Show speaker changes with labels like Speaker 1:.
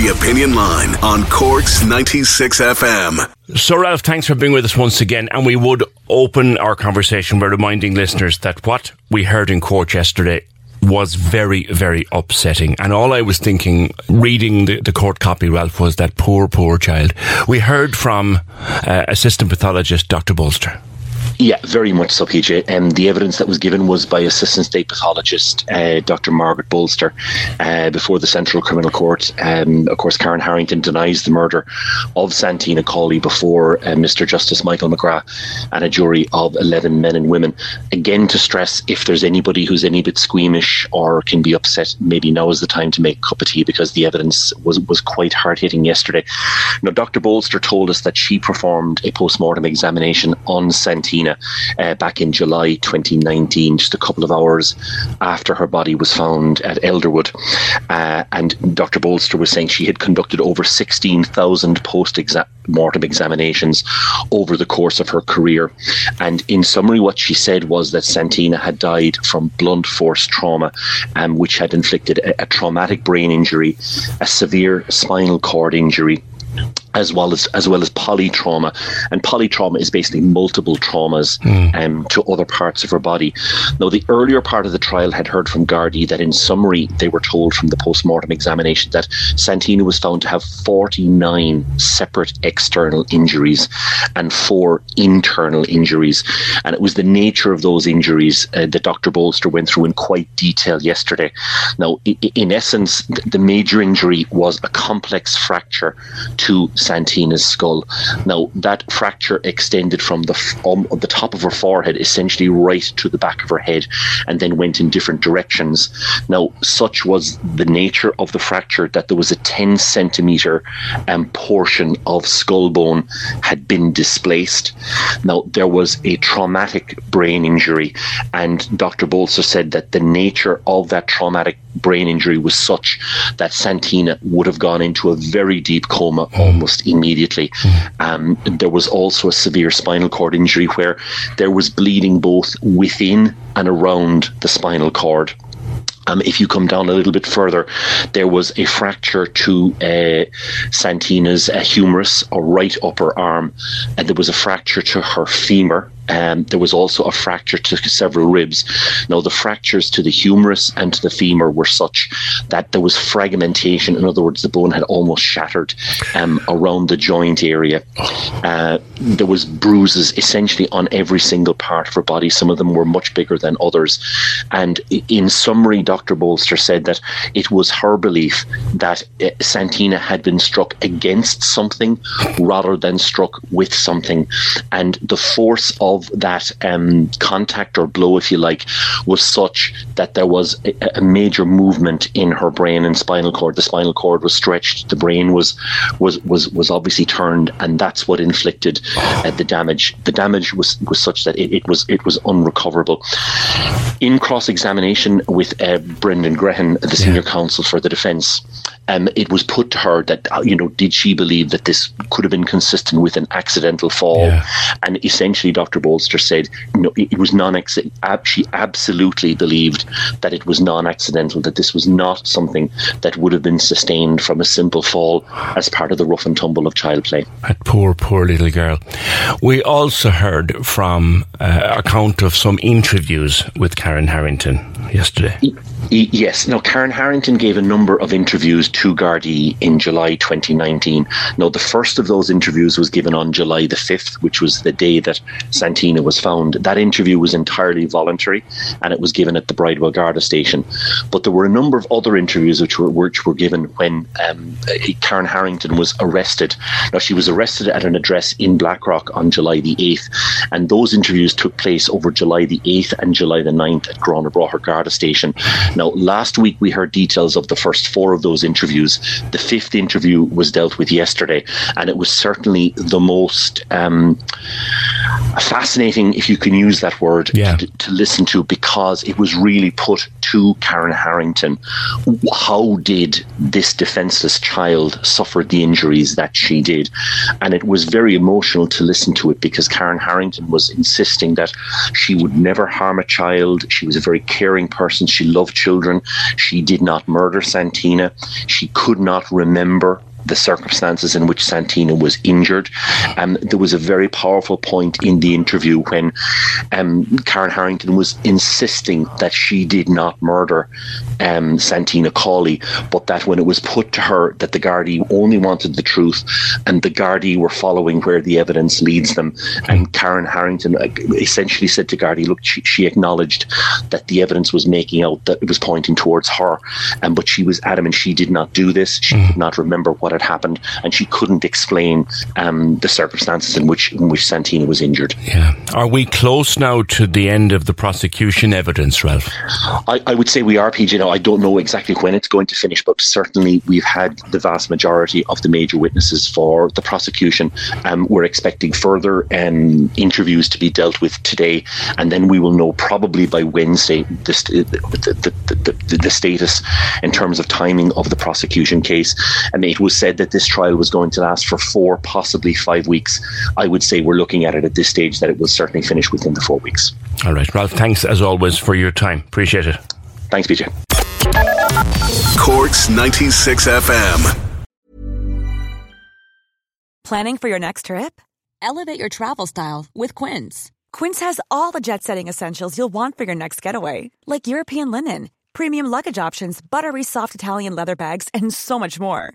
Speaker 1: The Opinion Line on Cork's 96 FM.
Speaker 2: So, Ralph, thanks for being with us once again. And we would open our conversation by reminding listeners that what we heard in court yesterday was very, very upsetting. And all I was thinking, reading the, the court copy, Ralph, was that poor, poor child. We heard from uh, assistant pathologist Dr. Bolster.
Speaker 3: Yeah, very much so, PJ. Um, the evidence that was given was by Assistant State Pathologist uh, Dr. Margaret Bolster uh, before the Central Criminal Court. Um, of course, Karen Harrington denies the murder of Santina Cawley before uh, Mr. Justice Michael McGrath and a jury of 11 men and women. Again, to stress if there's anybody who's any bit squeamish or can be upset, maybe now is the time to make a cup of tea because the evidence was, was quite hard hitting yesterday. Now, Dr. Bolster told us that she performed a post mortem examination on Santina uh, back in July 2019, just a couple of hours after her body was found at Elderwood. Uh, and Dr. Bolster was saying she had conducted over 16,000 post mortem examinations over the course of her career. And in summary, what she said was that Santina had died from blunt force trauma, um, which had inflicted a, a traumatic brain injury, a severe spinal cord injury as well as as well as polytrauma. And polytrauma is basically multiple traumas mm. um, to other parts of her body. Now, the earlier part of the trial had heard from Gardaí that, in summary, they were told from the post mortem examination that Santina was found to have 49 separate external injuries and four internal injuries. And it was the nature of those injuries uh, that Dr. Bolster went through in quite detail yesterday. Now, in essence, the major injury was a complex fracture to Santina's skull. Now, that fracture extended from the um, the top of her forehead, essentially right to the back of her head, and then went in different directions. Now, such was the nature of the fracture that there was a 10 centimeter um, portion of skull bone had been displaced. Now, there was a traumatic brain injury, and Dr. Bolster said that the nature of that traumatic brain injury was such that Santina would have gone into a very deep coma mm. Almost immediately. Mm. Um, there was also a severe spinal cord injury where there was bleeding both within and around the spinal cord. Um, if you come down a little bit further, there was a fracture to uh, Santina's uh, humerus or right upper arm, and there was a fracture to her femur um, there was also a fracture to several ribs. Now, the fractures to the humerus and to the femur were such that there was fragmentation. In other words, the bone had almost shattered um, around the joint area. Uh, there was bruises essentially on every single part of her body. Some of them were much bigger than others. And in summary, Dr. Bolster said that it was her belief that uh, Santina had been struck against something rather than struck with something. And the force of of that um, contact or blow, if you like, was such that there was a, a, major movement in her brain and spinal cord. The spinal cord was stretched, the brain was was was was obviously turned, and that's what inflicted uh, the damage. The damage was was such that it, it was it was unrecoverable. In cross examination with uh, Brendan Grehan, the senior yeah. counsel for the defence, um, it was put to her that uh, you know did she believe that this could have been consistent with an accidental fall, yeah. and essentially Dr. Bolster said no, it was non She absolutely believed that it was non-accidental, that this was not something that would have been sustained from a simple fall as part of the rough and tumble of child play.
Speaker 2: That poor, poor little girl. We also heard from uh, account of some interviews with Karen Harrington yesterday.
Speaker 3: Yes. Now, Karen Harrington gave a number of interviews to Gardaí in July 2019. Now, the first of those interviews was given on July the 5th, which was the day that Santina was found. That interview was entirely voluntary and it was given at the Bridewell Garda station. But there were a number of other interviews which were, which were given when um, Karen Harrington was arrested. Now, she was arrested at an address in Blackrock on July the 8th, and those interviews took place over July the 8th and July the 9th at Grona Garda Garda station. Now, last week we heard details of the first four of those interviews. The fifth interview was dealt with yesterday, and it was certainly the most um, fascinating, if you can use that word,
Speaker 2: yeah.
Speaker 3: to, to listen to because it was really put to Karen Harrington. How did this defenseless child suffer the injuries that she did? And it was very emotional to listen to it because Karen Harrington was insisting that she would never harm a child. She was a very caring person. She loved children. She did not murder Santina. She could not remember the circumstances in which Santina was injured. Um, there was a very powerful point in the interview when um, Karen Harrington was insisting that she did not murder um, Santina Cawley, but that when it was put to her that the Gardaí only wanted the truth and the Gardaí were following where the evidence leads them, and Karen Harrington uh, essentially said to Gardaí, look, she, she, acknowledged that the evidence was making out that it was pointing towards her, um, but she was adamant she did not do this. She mm. could not remember what what had happened, and she couldn't explain um, the circumstances in which in which Santina was injured.
Speaker 2: Yeah, are we close now to the end of the prosecution evidence, Ralph?
Speaker 3: I, I would say we are, PJ. Now I don't know exactly when it's going to finish, but certainly we've had the vast majority of the major witnesses for the prosecution. Um, we're expecting further um, interviews to be dealt with today, and then we will know probably by Wednesday the, the, the, the, the status in terms of timing of the prosecution case. And it was said that this trial was going to last for four, possibly five weeks. I would say we're looking at it at this stage that it will certainly finish within the four weeks.
Speaker 2: All right, Ralph, thanks as always for your time. Appreciate it.
Speaker 3: Thanks, PJ.
Speaker 1: Corks 96 FM.
Speaker 4: Planning for your next trip? Elevate your travel style with Quince. Quince has all the jet setting essentials you'll want for your next getaway, like European linen, premium luggage options, buttery soft Italian leather bags, and so much more